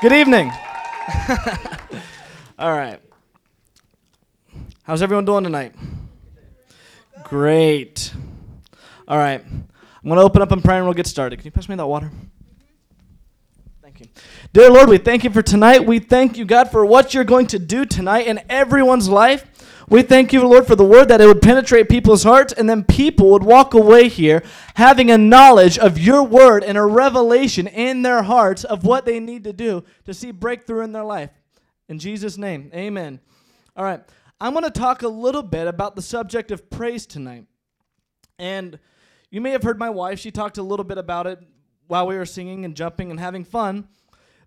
Good evening. All right. How's everyone doing tonight? Great. All right. I'm going to open up in prayer and we'll get started. Can you pass me that water? Thank you. Dear Lord, we thank you for tonight. We thank you, God, for what you're going to do tonight in everyone's life. We thank you, Lord, for the word that it would penetrate people's hearts, and then people would walk away here having a knowledge of your word and a revelation in their hearts of what they need to do to see breakthrough in their life. In Jesus' name, amen. All right, I'm going to talk a little bit about the subject of praise tonight. And you may have heard my wife, she talked a little bit about it while we were singing and jumping and having fun.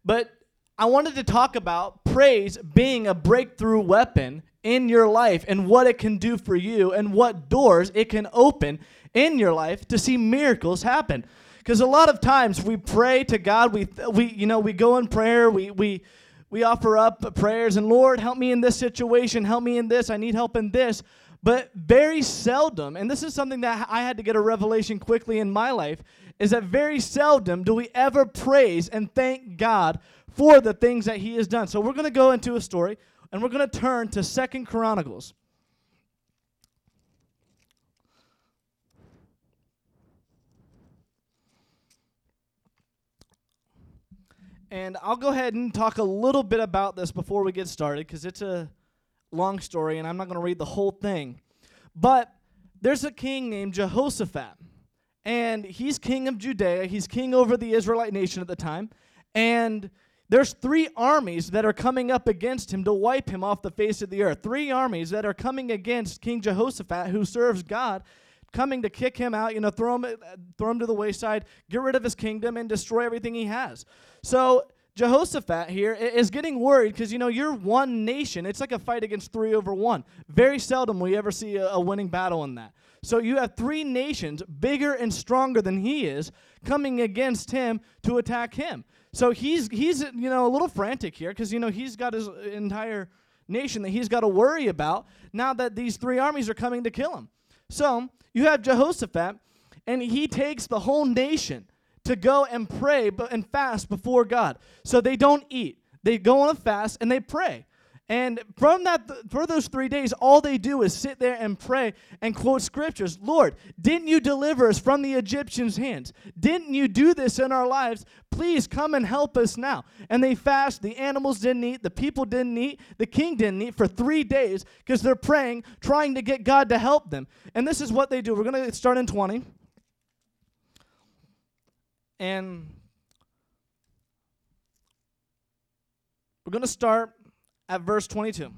But I wanted to talk about praise being a breakthrough weapon in your life and what it can do for you and what doors it can open in your life to see miracles happen. Because a lot of times we pray to God, we we you know we go in prayer, we we we offer up prayers and Lord, help me in this situation, help me in this, I need help in this. But very seldom, and this is something that I had to get a revelation quickly in my life, is that very seldom do we ever praise and thank God for the things that He has done. So we're going to go into a story and we're going to turn to Second Chronicles. And I'll go ahead and talk a little bit about this before we get started because it's a long story and I'm not going to read the whole thing. But there's a king named Jehoshaphat. And he's king of Judea. He's king over the Israelite nation at the time. And there's three armies that are coming up against him to wipe him off the face of the earth. Three armies that are coming against King Jehoshaphat, who serves God, coming to kick him out, you know, throw him, throw him to the wayside, get rid of his kingdom, and destroy everything he has. So Jehoshaphat here is getting worried because, you know, you're one nation. It's like a fight against three over one. Very seldom you ever see a, a winning battle in that. So you have three nations, bigger and stronger than he is, coming against him to attack him. So he's he's you know a little frantic here because you know he's got his entire nation that he's got to worry about now that these three armies are coming to kill him. So you have Jehoshaphat, and he takes the whole nation to go and pray and fast before God. So they don't eat. They go on a fast and they pray. And from that, for those three days, all they do is sit there and pray and quote scriptures. Lord, didn't you deliver us from the Egyptians' hands? Didn't you do this in our lives? Please come and help us now. And they fast. The animals didn't eat. The people didn't eat. The king didn't eat for three days because they're praying, trying to get God to help them. And this is what they do. We're going to start in 20. And we're going to start at verse 22.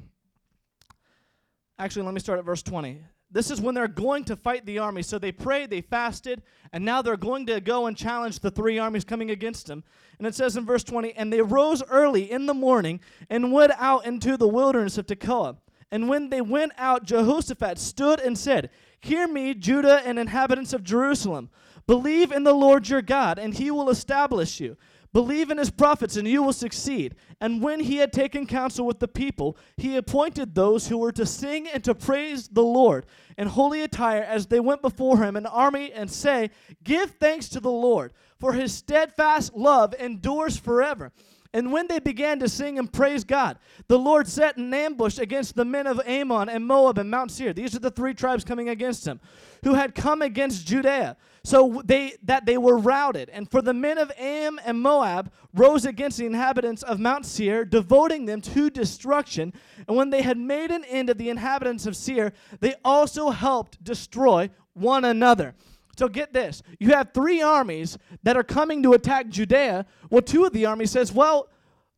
Actually, let me start at verse 20. This is when they're going to fight the army. So they prayed, they fasted, and now they're going to go and challenge the three armies coming against them. And it says in verse 20, And they rose early in the morning and went out into the wilderness of Tekoa. And when they went out, Jehoshaphat stood and said, Hear me, Judah and inhabitants of Jerusalem. Believe in the Lord your God, and he will establish you. Believe in his prophets, and you will succeed. And when he had taken counsel with the people, he appointed those who were to sing and to praise the Lord in holy attire as they went before him in army and say, Give thanks to the Lord, for his steadfast love endures forever. And when they began to sing and praise God, the Lord set an ambush against the men of Ammon and Moab and Mount Seir. These are the three tribes coming against him, who had come against Judea. So they that they were routed. And for the men of Am and Moab rose against the inhabitants of Mount Seir, devoting them to destruction. And when they had made an end of the inhabitants of Seir, they also helped destroy one another. So get this. You have three armies that are coming to attack Judea. Well, two of the armies says, well,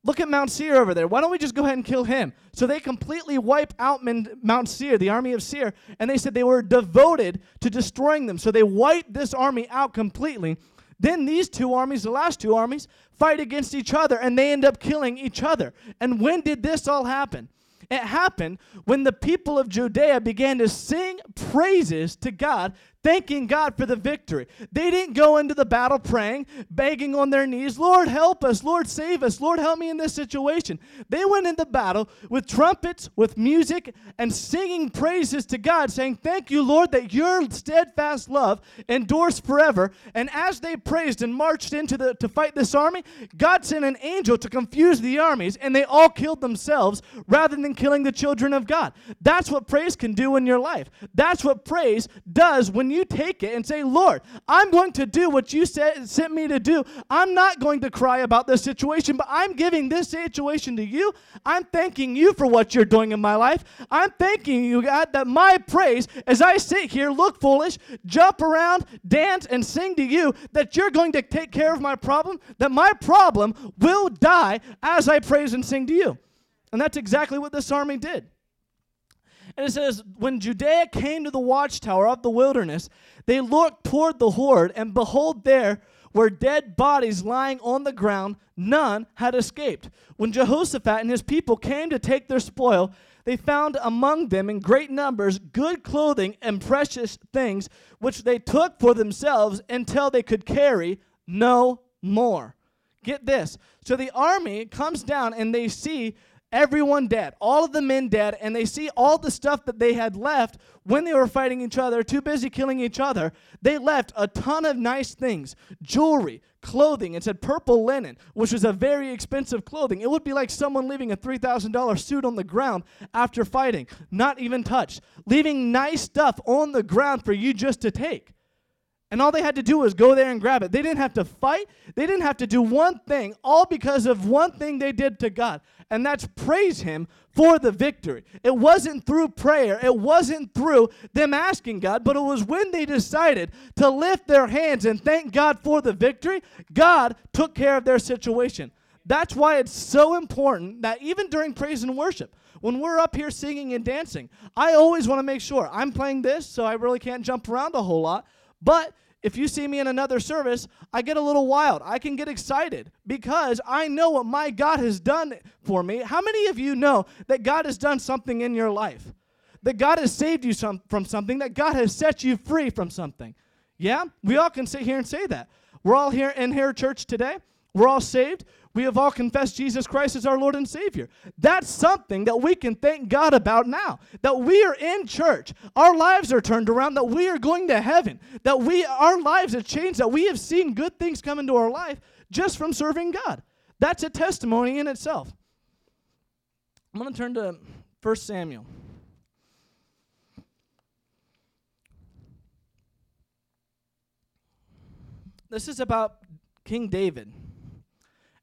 look at Mount Seir over there. Why don't we just go ahead and kill him? So they completely wipe out Mount Seir, the army of Seir, and they said they were devoted to destroying them. So they wiped this army out completely. Then these two armies, the last two armies, fight against each other and they end up killing each other. And when did this all happen? It happened when the people of Judea began to sing praises to God, thanking God for the victory. They didn't go into the battle praying, begging on their knees, Lord, help us, Lord, save us, Lord, help me in this situation. They went into battle with trumpets, with music, and singing praises to God, saying, Thank you, Lord, that your steadfast love endures forever. And as they praised and marched into the to fight this army, God sent an angel to confuse the armies, and they all killed themselves rather than killing the children of God. That's what praise can do in your life. That's what praise does when you take it and say, Lord, I'm going to do what you said, sent me to do. I'm not going to cry about this situation, but I'm giving this situation to you. I'm thanking you for what you're doing in my life. I'm thanking you, God, that my praise, as I sit here, look foolish, jump around, dance, and sing to you, that you're going to take care of my problem, that my problem will die as I praise and sing to you. And that's exactly what this army did. And it says, When Judea came to the watchtower of the wilderness, they looked toward the horde, and behold, there were dead bodies lying on the ground. None had escaped. When Jehoshaphat and his people came to take their spoil, they found among them in great numbers good clothing and precious things, which they took for themselves until they could carry no more. Get this. So the army comes down and they see everyone dead, all of the men dead, and they see all the stuff that they had left when they were fighting each other, too busy killing each other. They left a ton of nice things jewelry, clothing. It said purple linen, which was a very expensive clothing. It would be like someone leaving a $3,000 suit on the ground after fighting, not even touched, leaving nice stuff on the ground for you just to take. And all they had to do was go there and grab it. They didn't have to fight. They didn't have to do one thing, all because of one thing they did to God. And that's praise Him for the victory. It wasn't through prayer, it wasn't through them asking God, but it was when they decided to lift their hands and thank God for the victory, God took care of their situation. That's why it's so important that even during praise and worship, when we're up here singing and dancing, I always want to make sure I'm playing this, so I really can't jump around a whole lot. But if you see me in another service, I get a little wild. I can get excited because I know what my God has done for me. How many of you know that God has done something in your life? That God has saved you some, from something, that God has set you free from something. Yeah? We all can sit here and say that. We're all here in here church today. We're all saved. We have all confessed Jesus Christ as our Lord and Savior. That's something that we can thank God about now. That we are in church. Our lives are turned around, that we are going to heaven. That we our lives have changed, that we have seen good things come into our life just from serving God. That's a testimony in itself. I'm going to turn to 1 Samuel. This is about King David.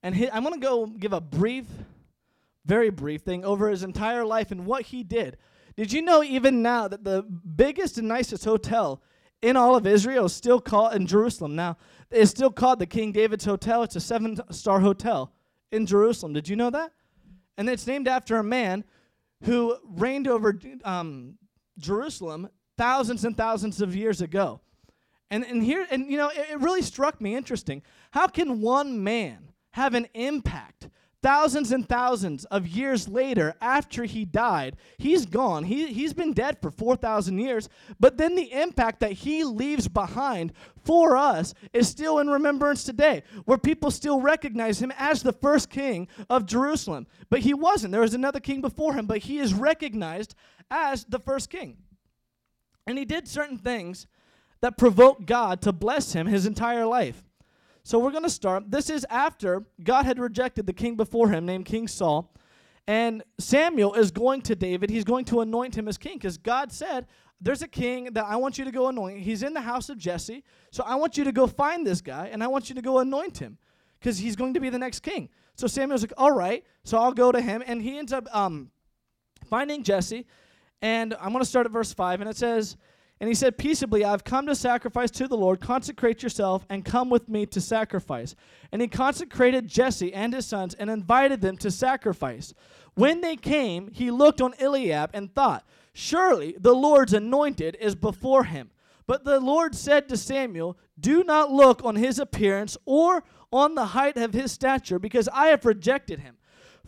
And I'm going to go give a brief, very brief thing over his entire life and what he did. Did you know even now that the biggest and nicest hotel in all of Israel is still called in Jerusalem now is still called the King David's Hotel. It's a seven-star hotel in Jerusalem. Did you know that? And it's named after a man who reigned over um, Jerusalem thousands and thousands of years ago. And and here and you know it, it really struck me interesting. How can one man have an impact. Thousands and thousands of years later, after he died, he's gone. He, he's been dead for 4,000 years, but then the impact that he leaves behind for us is still in remembrance today, where people still recognize him as the first king of Jerusalem. But he wasn't. There was another king before him, but he is recognized as the first king. And he did certain things that provoked God to bless him his entire life. So we're going to start. This is after God had rejected the king before him, named King Saul. And Samuel is going to David. He's going to anoint him as king because God said, There's a king that I want you to go anoint. He's in the house of Jesse. So I want you to go find this guy and I want you to go anoint him because he's going to be the next king. So Samuel's like, All right. So I'll go to him. And he ends up um, finding Jesse. And I'm going to start at verse 5. And it says, and he said, Peaceably, I have come to sacrifice to the Lord. Consecrate yourself and come with me to sacrifice. And he consecrated Jesse and his sons and invited them to sacrifice. When they came, he looked on Eliab and thought, Surely the Lord's anointed is before him. But the Lord said to Samuel, Do not look on his appearance or on the height of his stature, because I have rejected him.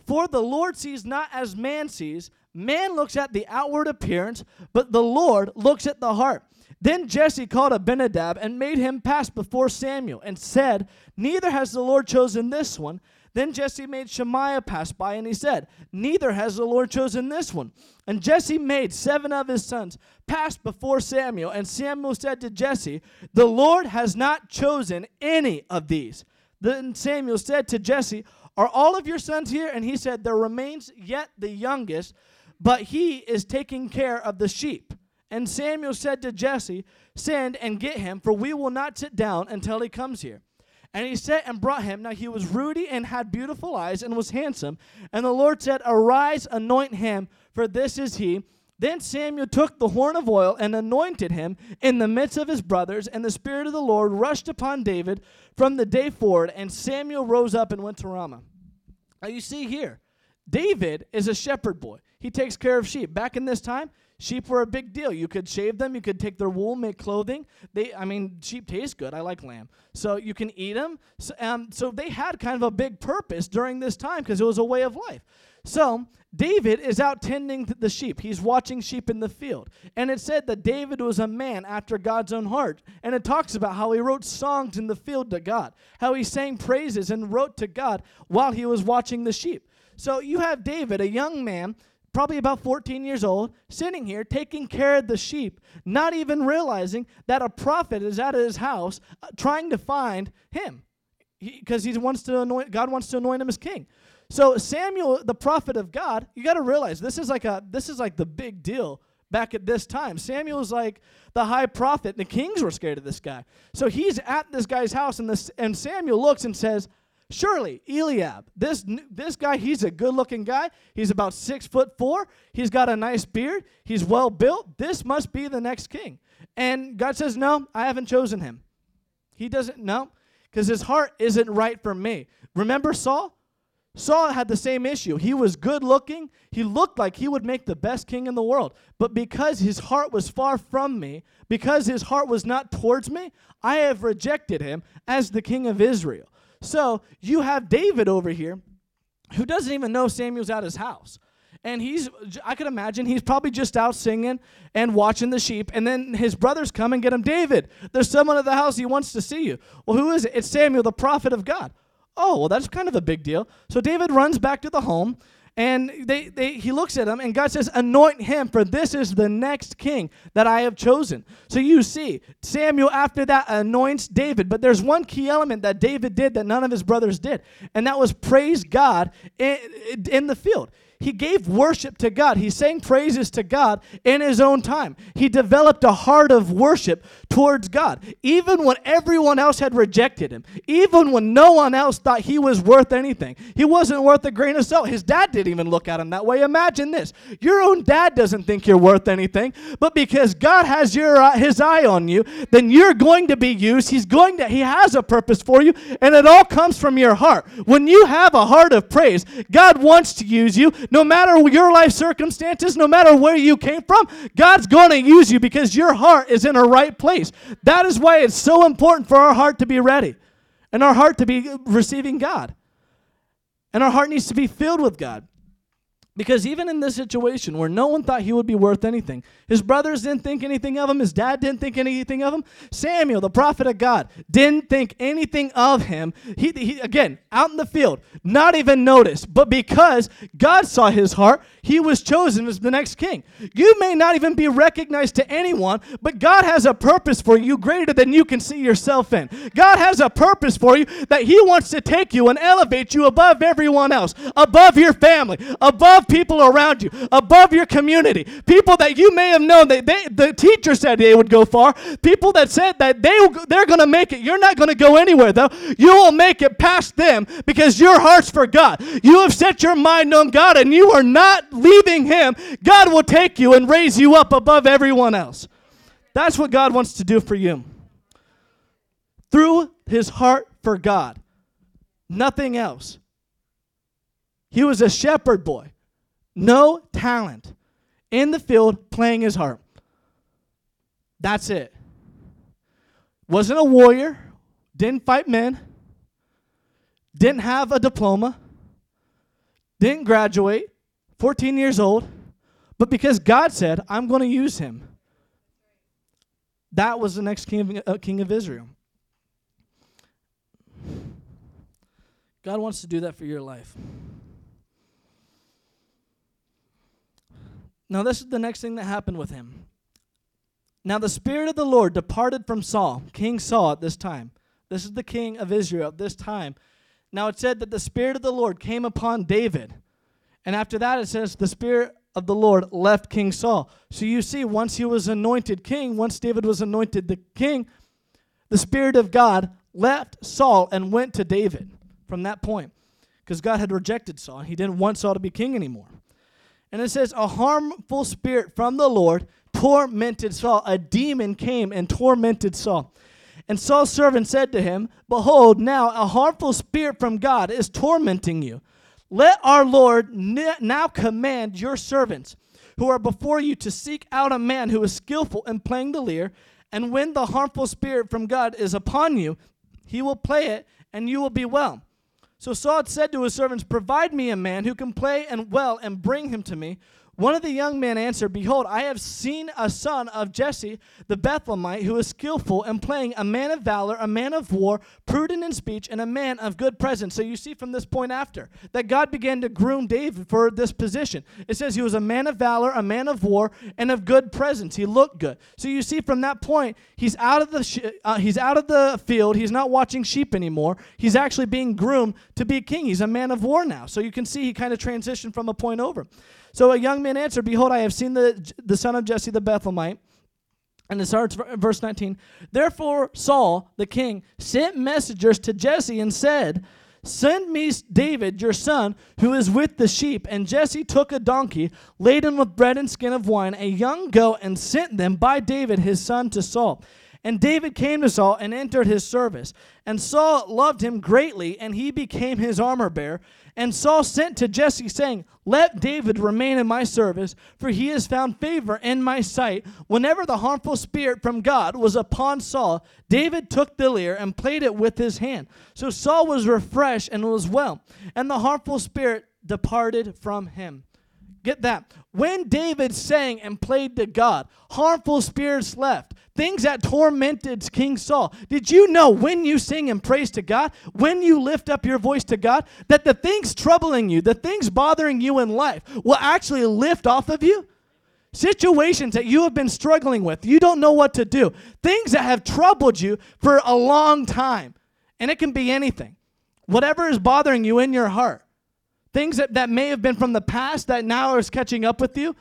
For the Lord sees not as man sees. Man looks at the outward appearance, but the Lord looks at the heart. Then Jesse called Abinadab and made him pass before Samuel and said, Neither has the Lord chosen this one. Then Jesse made Shemaiah pass by and he said, Neither has the Lord chosen this one. And Jesse made seven of his sons pass before Samuel. And Samuel said to Jesse, The Lord has not chosen any of these. Then Samuel said to Jesse, Are all of your sons here? And he said, There remains yet the youngest, but he is taking care of the sheep. And Samuel said to Jesse, Send and get him, for we will not sit down until he comes here. And he sent and brought him. Now he was ruddy and had beautiful eyes and was handsome. And the Lord said, Arise, anoint him, for this is he. Then Samuel took the horn of oil and anointed him in the midst of his brothers, and the Spirit of the Lord rushed upon David from the day forward. And Samuel rose up and went to Ramah. Now you see here, David is a shepherd boy. He takes care of sheep. Back in this time, Sheep were a big deal. You could shave them, you could take their wool, make clothing. They, I mean, sheep taste good. I like lamb. So you can eat them. So, um, so they had kind of a big purpose during this time because it was a way of life. So David is out tending the sheep. He's watching sheep in the field. And it said that David was a man after God's own heart. And it talks about how he wrote songs in the field to God, how he sang praises and wrote to God while he was watching the sheep. So you have David, a young man probably about 14 years old, sitting here taking care of the sheep, not even realizing that a prophet is at his house uh, trying to find him because he, he wants to anoint God wants to anoint him as king. So Samuel, the prophet of God, you got to realize this is like a this is like the big deal back at this time. Samuel's like the high prophet. The kings were scared of this guy. So he's at this guy's house, and this and Samuel looks and says, Surely, Eliab, this, this guy, he's a good looking guy. He's about six foot four. He's got a nice beard. He's well built. This must be the next king. And God says, No, I haven't chosen him. He doesn't, know because his heart isn't right for me. Remember Saul? Saul had the same issue. He was good looking. He looked like he would make the best king in the world. But because his heart was far from me, because his heart was not towards me, I have rejected him as the king of Israel. So you have David over here who doesn't even know Samuel's at his house. And he's, I could imagine, he's probably just out singing and watching the sheep. And then his brothers come and get him. David, there's someone at the house. He wants to see you. Well, who is it? It's Samuel, the prophet of God. Oh, well, that's kind of a big deal. So David runs back to the home and they, they, he looks at him, and God says, Anoint him, for this is the next king that I have chosen. So you see, Samuel after that anoints David. But there's one key element that David did that none of his brothers did, and that was praise God in, in the field. He gave worship to God. He sang praises to God in his own time. He developed a heart of worship towards God, even when everyone else had rejected him, even when no one else thought he was worth anything. He wasn't worth a grain of salt. His dad didn't even look at him that way. Imagine this your own dad doesn't think you're worth anything, but because God has your, uh, his eye on you, then you're going to be used. He's going to, he has a purpose for you, and it all comes from your heart. When you have a heart of praise, God wants to use you no matter your life circumstances, no matter where you came from, God's going to use you because your heart is in a right place. That is why it's so important for our heart to be ready and our heart to be receiving God. And our heart needs to be filled with God. Because even in this situation where no one thought he would be worth anything, his brothers didn't think anything of him, his dad didn't think anything of him, Samuel, the prophet of God, didn't think anything of him. He, he again, out in the field, not even noticed, but because God saw his heart, he was chosen as the next king. You may not even be recognized to anyone, but God has a purpose for you greater than you can see yourself in. God has a purpose for you that he wants to take you and elevate you above everyone else, above your family, above people around you, above your community, people that you may have known that they, the teacher said they would go far, people that said that they, they're going to make it. You're not going to go anywhere, though. You will make it past them because your heart's for God. You have set your mind on God and you are not leaving Him. God will take you and raise you up above everyone else. That's what God wants to do for you. Through his heart for God, nothing else. He was a shepherd boy. No talent. In the field, playing his harp. That's it. Wasn't a warrior, didn't fight men, didn't have a diploma, didn't graduate, 14 years old, but because God said, I'm going to use him. that was the next king of, uh, king of Israel. God wants to do that for your life. Now, this is the next thing that happened with him. Now, the Spirit of the Lord departed from Saul, King Saul, at this time. This is the king of Israel at this time. Now, it said that the Spirit of the Lord came upon David. And after that, it says the Spirit of the Lord left King Saul. So you see, once he was anointed king, once David was anointed the king, the Spirit of God left Saul and went to David from that point because God had rejected Saul. He didn't want Saul to be king anymore. And it says, A harmful spirit from the Lord tormented Saul. A demon came and tormented Saul. And Saul's servant said to him, Behold, now a harmful spirit from God is tormenting you. Let our Lord now command your servants who are before you to seek out a man who is skillful in playing the lyre, and when the harmful spirit from God is upon you, he will play it, and you will be well. So Saul said to his servants, Provide me a man who can play and well, and bring him to me. One of the young men answered, Behold, I have seen a son of Jesse the Bethlehemite, who is skillful in playing, a man of valor, a man of war, prudent in speech, and a man of good presence. So you see from this point after that God began to groom David for this position. It says he was a man of valor, a man of war, and of good presence. He looked good. So you see from that point, he's out of the sh- uh, he's out of the field. He's not watching sheep anymore. He's actually being groomed to be a king. He's a man of war now. So you can see he kind of transitioned from a point over. So a young man answered, Behold, I have seen the, the son of Jesse the Bethlehemite. And it starts verse 19. Therefore, Saul, the king, sent messengers to Jesse and said, Send me David, your son, who is with the sheep. And Jesse took a donkey laden with bread and skin of wine, a young goat, and sent them by David, his son, to Saul. And David came to Saul and entered his service. And Saul loved him greatly, and he became his armor bearer. And Saul sent to Jesse, saying, Let David remain in my service, for he has found favor in my sight. Whenever the harmful spirit from God was upon Saul, David took the lyre and played it with his hand. So Saul was refreshed and was well, and the harmful spirit departed from him. Get that. When David sang and played to God, harmful spirits left things that tormented King Saul. Did you know when you sing and praise to God, when you lift up your voice to God, that the things troubling you, the things bothering you in life will actually lift off of you? Situations that you have been struggling with, you don't know what to do, things that have troubled you for a long time. And it can be anything. Whatever is bothering you in your heart, things that, that may have been from the past that now is catching up with you,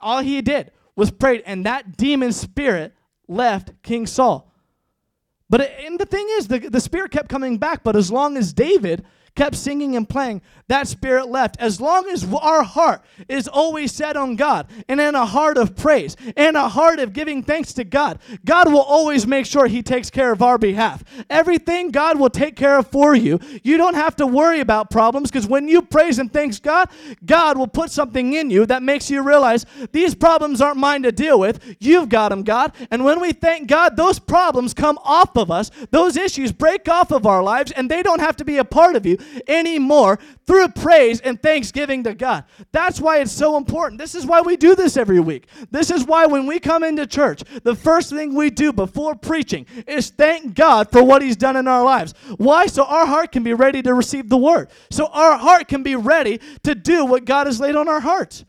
all he did was prayed, and that demon spirit left King Saul. But and the thing is, the, the spirit kept coming back, but as long as David kept singing and playing, that spirit left. As long as our heart is always set on God and in a heart of praise and a heart of giving thanks to God, God will always make sure He takes care of our behalf. Everything God will take care of for you. You don't have to worry about problems because when you praise and thanks God, God will put something in you that makes you realize these problems aren't mine to deal with. You've got them, God. And when we thank God, those problems come off of us, those issues break off of our lives, and they don't have to be a part of you anymore through praise and thanksgiving to God. That's why it's so important. This is why we do this every week. This is why when we come into church, the first thing we do before preaching is thank God for what He's done in our lives. Why? So our heart can be ready to receive the word. So our heart can be ready to do what God has laid on our hearts.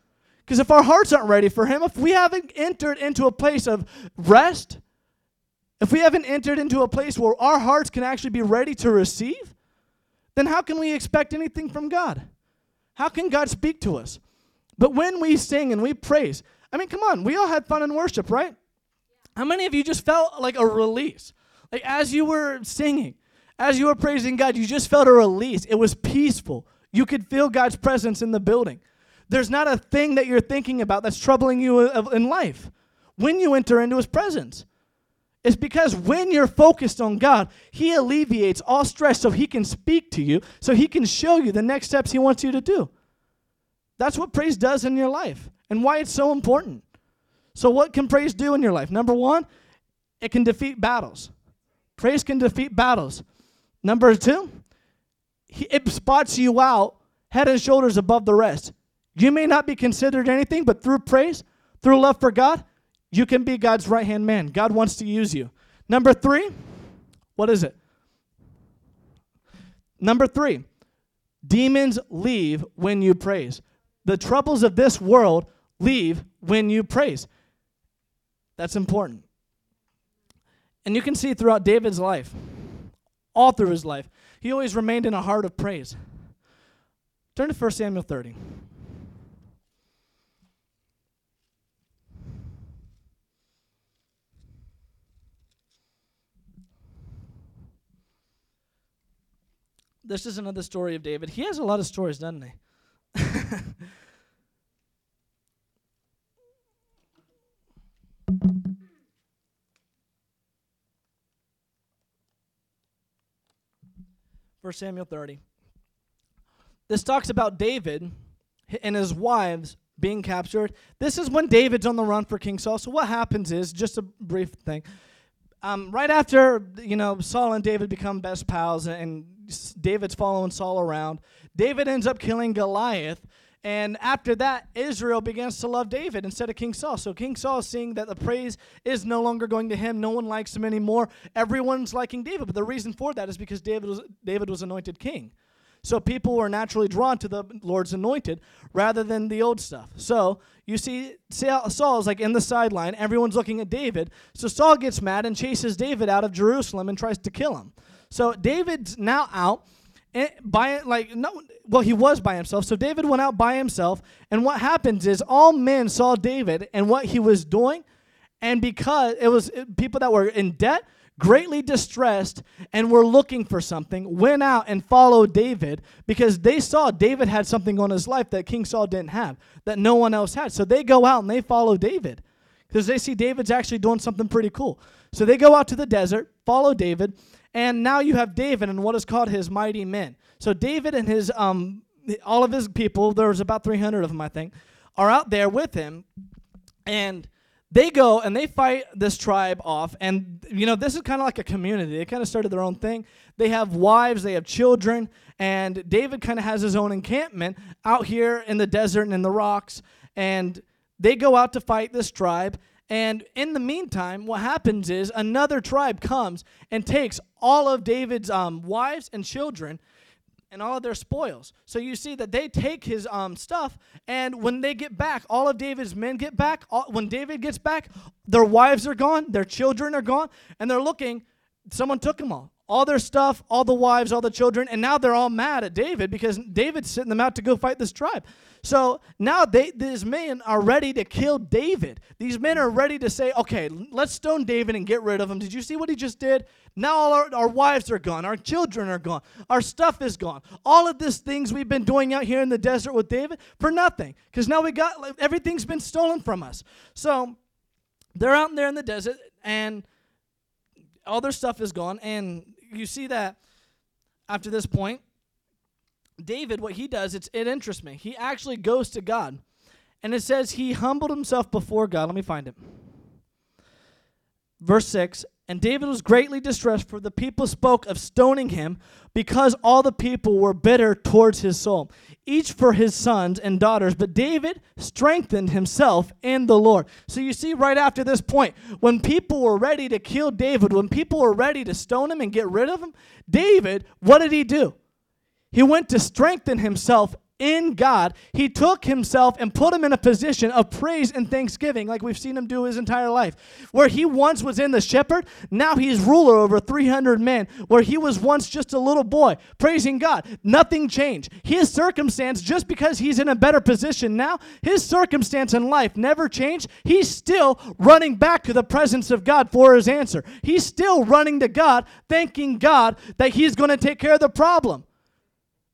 Because if our hearts aren't ready for Him, if we haven't entered into a place of rest, if we haven't entered into a place where our hearts can actually be ready to receive, then how can we expect anything from God? How can God speak to us? But when we sing and we praise, I mean, come on, we all had fun in worship, right? How many of you just felt like a release? Like as you were singing, as you were praising God, you just felt a release. It was peaceful. You could feel God's presence in the building. There's not a thing that you're thinking about that's troubling you in life when you enter into His presence. It's because when you're focused on God, He alleviates all stress so He can speak to you, so He can show you the next steps He wants you to do. That's what praise does in your life and why it's so important. So, what can praise do in your life? Number one, it can defeat battles. Praise can defeat battles. Number two, it spots you out head and shoulders above the rest. You may not be considered anything, but through praise, through love for God, you can be God's right hand man. God wants to use you. Number three, what is it? Number three, demons leave when you praise. The troubles of this world leave when you praise. That's important. And you can see throughout David's life, all through his life, he always remained in a heart of praise. Turn to 1 Samuel 30. This is another story of David. He has a lot of stories, doesn't he? First Samuel 30. This talks about David and his wives being captured. This is when David's on the run for King Saul. So what happens is just a brief thing. Um, right after you know Saul and David become best pals, and David's following Saul around, David ends up killing Goliath. And after that, Israel begins to love David instead of King Saul. So King Saul is seeing that the praise is no longer going to him. No one likes him anymore. Everyone's liking David. But the reason for that is because David was, David was anointed king. So people were naturally drawn to the Lord's anointed rather than the old stuff. So you see, Saul's like in the sideline. Everyone's looking at David. So Saul gets mad and chases David out of Jerusalem and tries to kill him. So David's now out and by like no well he was by himself. So david went out by himself and what happens is all men saw david and what he was doing and because it was eh, people that were in debt greatly distressed and were looking for something went out and followed david because they saw david had something on his life that king saul didn't have that no one else had. So they go out and they follow david because they see david's actually doing something pretty cool. So they go out to the desert follow david and now you have David and what is called his mighty men. So David and his um all of his people, there was about 300 of them I think, are out there with him. And they go and they fight this tribe off. And you know this is kind of like a community. They kind of started their own thing. They have wives they have children and david kind of has his own encampment out here in the desert and in the rocks. And they go out to fight this tribe and in the meantime, what happens is another tribe comes and takes all of David's um, wives and children and all of their spoils. So you see that they take his um, stuff, and when they get back, all of David's men get back. All, when David gets back, their wives are gone, their children are gone, and they're looking. Someone took them all all their stuff, all the wives, all the children, and now they're all mad at David because David's sending them out to go fight this tribe. So now they, these men are ready to kill David. These men are ready to say, okay, let's stone David and get rid of him. Did you see what he just did? Now all our, our wives are gone, our children are gone, our stuff is gone. All of these things we've been doing out here in the desert with David for nothing because now we got everything's been stolen from us. So they're out there in the desert and all their stuff is gone and you see that after this point, David, what he does, it's, it interests me. He actually goes to God. And it says he humbled himself before God. Let me find it. Verse 6 And David was greatly distressed, for the people spoke of stoning him, because all the people were bitter towards his soul, each for his sons and daughters. But David strengthened himself in the Lord. So you see, right after this point, when people were ready to kill David, when people were ready to stone him and get rid of him, David, what did he do? He went to strengthen himself in God, he took himself and put him in a position of praise and thanksgiving, like we've seen him do his entire life. Where he once was in the shepherd, now he's ruler over 300 men. Where he was once just a little boy, praising God. Nothing changed. His circumstance, just because he's in a better position now, his circumstance in life never changed. He's still running back to the presence of God for his answer. He's still running to God, thanking God that he's going to take care of the problem.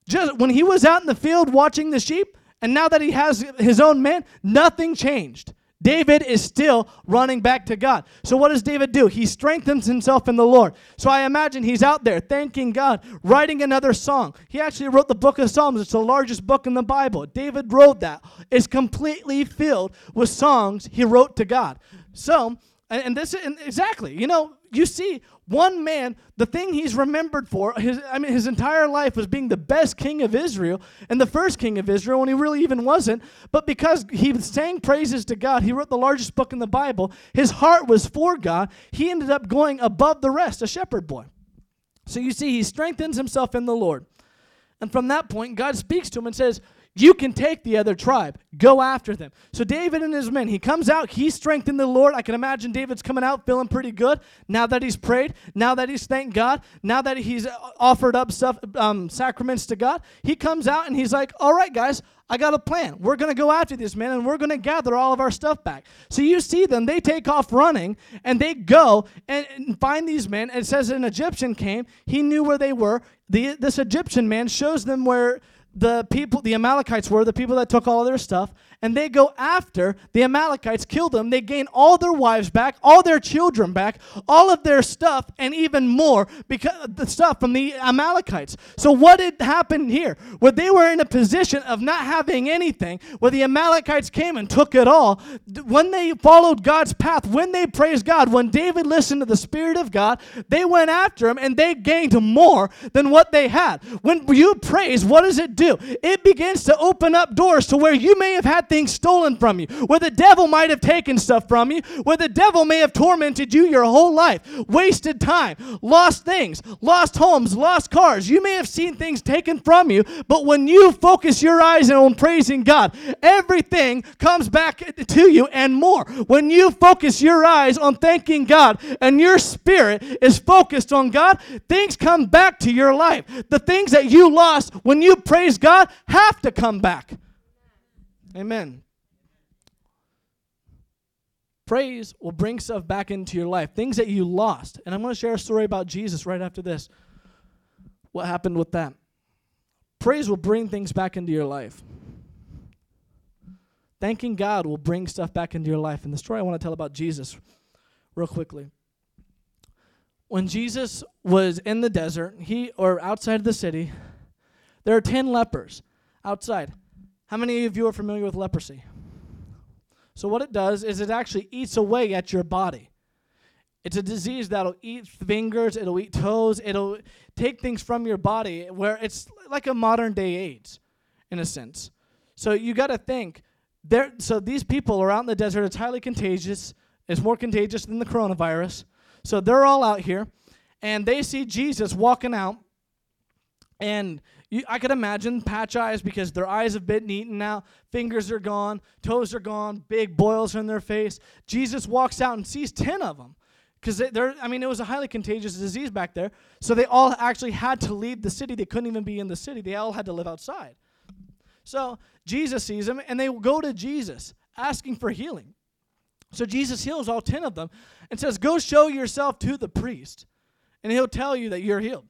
Just when he was out in the field watching the sheep, and now that he has his own men, nothing changed. David is still running back to God. So, what does David do? He strengthens himself in the Lord. So, I imagine he's out there thanking God, writing another song. He actually wrote the book of Psalms. It's the largest book in the Bible. David wrote that. It's completely filled with songs he wrote to God. So, and, and this and exactly, you know, you see, one man, the thing he's remembered for, his I mean his entire life was being the best king of Israel and the first king of Israel, and he really even wasn't. But because he sang praises to God, he wrote the largest book in the Bible. His heart was for God. He ended up going above the rest, a shepherd boy. So you see, he strengthens himself in the Lord. And from that point, God speaks to him and says, you can take the other tribe. Go after them. So David and his men, he comes out, he's strengthened the Lord. I can imagine David's coming out feeling pretty good now that he's prayed, now that he's thanked God, now that he's offered up stuff, um, sacraments to God. He comes out and he's like, all right, guys, I got a plan. We're going to go after this man and we're going to gather all of our stuff back. So you see them, they take off running and they go and, and find these men. It says an Egyptian came, he knew where they were. The, this Egyptian man shows them where the people, the Amalekites were, the people that took all their stuff, and they go after the Amalekites, kill them. They gain all their wives back, all their children back, all of their stuff, and even more because the stuff from the Amalekites. So what had happened here? Where they were in a position of not having anything, where the Amalekites came and took it all. When they followed God's path, when they praised God, when David listened to the Spirit of God, they went after him and they gained more than what they had. When you praise, what does it do? It begins to open up doors to where you may have had things stolen from you, where the devil might have taken stuff from you, where the devil may have tormented you your whole life, wasted time, lost things, lost homes, lost cars. You may have seen things taken from you, but when you focus your eyes on praising God, everything comes back to you and more. When you focus your eyes on thanking God and your spirit is focused on God, things come back to your life. The things that you lost when you praise God have to come back. Amen. Praise will bring stuff back into your life, things that you lost. And I'm going to share a story about Jesus right after this. What happened with that? Praise will bring things back into your life. Thanking God will bring stuff back into your life. And the story I want to tell about Jesus, real quickly. When Jesus was in the desert, he or outside of the city, there are 10 lepers outside. How many of you are familiar with leprosy? So, what it does is it actually eats away at your body. It's a disease that'll eat fingers, it'll eat toes, it'll take things from your body where it's like a modern day AIDS in a sense. So, you got to think there so these people are out in the desert, it's highly contagious. It's more contagious than the coronavirus. So, they're all out here and they see Jesus walking out and you, I could imagine patch eyes because their eyes have been eaten out, fingers are gone, toes are gone, big boils are in their face. Jesus walks out and sees 10 of them because they're, I mean, it was a highly contagious disease back there. So they all actually had to leave the city. They couldn't even be in the city, they all had to live outside. So Jesus sees them and they go to Jesus asking for healing. So Jesus heals all 10 of them and says, Go show yourself to the priest, and he'll tell you that you're healed.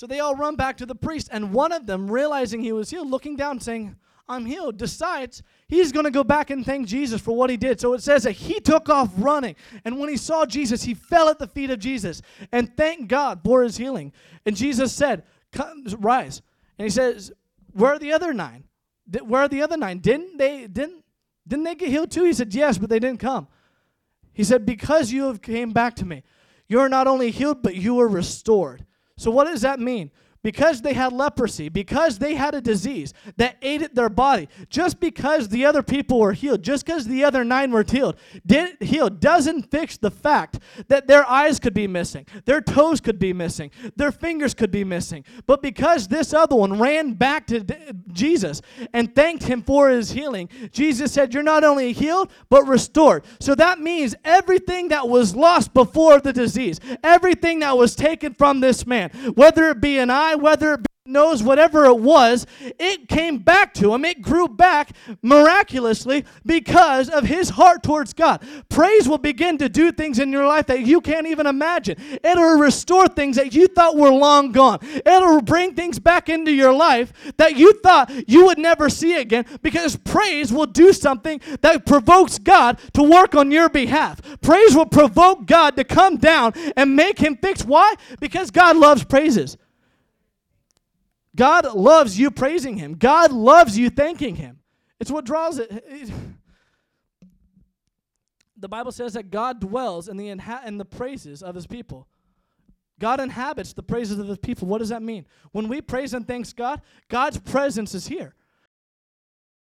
So they all run back to the priest, and one of them, realizing he was healed, looking down, saying, I'm healed, decides he's going to go back and thank Jesus for what he did. So it says that he took off running. And when he saw Jesus, he fell at the feet of Jesus and thanked God for his healing. And Jesus said, Rise. And he says, Where are the other nine? Where are the other nine? Didn't they didn't didn't they get healed too? He said, Yes, but they didn't come. He said, Because you have came back to me, you're not only healed, but you are restored. So, what does that mean? Because they had leprosy, because they had a disease that ate at their body, just because the other people were healed, just because the other nine were healed, did, healed doesn't fix the fact that their eyes could be missing, their toes could be missing, their fingers could be missing. But because this other one ran back to Jesus and thanked him for his healing, Jesus said, You're not only healed, but restored. So that means everything that was lost before the disease, everything that was taken from this man, whether it be an eye, whether it be nose whatever it was, it came back to him. It grew back miraculously because of his heart towards God. Praise will begin to do things in your life that you can't even imagine. It'll restore things that you thought were long gone. It'll bring things back into your life that you thought you would never see again because praise will do something that provokes God to work on your behalf. Praise will provoke God to come down and make him fix. Why? Because God loves praises. God loves you praising Him. God loves you thanking Him. It's what draws it. the Bible says that God dwells in the inha- in the praises of his people. God inhabits the praises of his people. What does that mean? When we praise and thanks God, God's presence is here.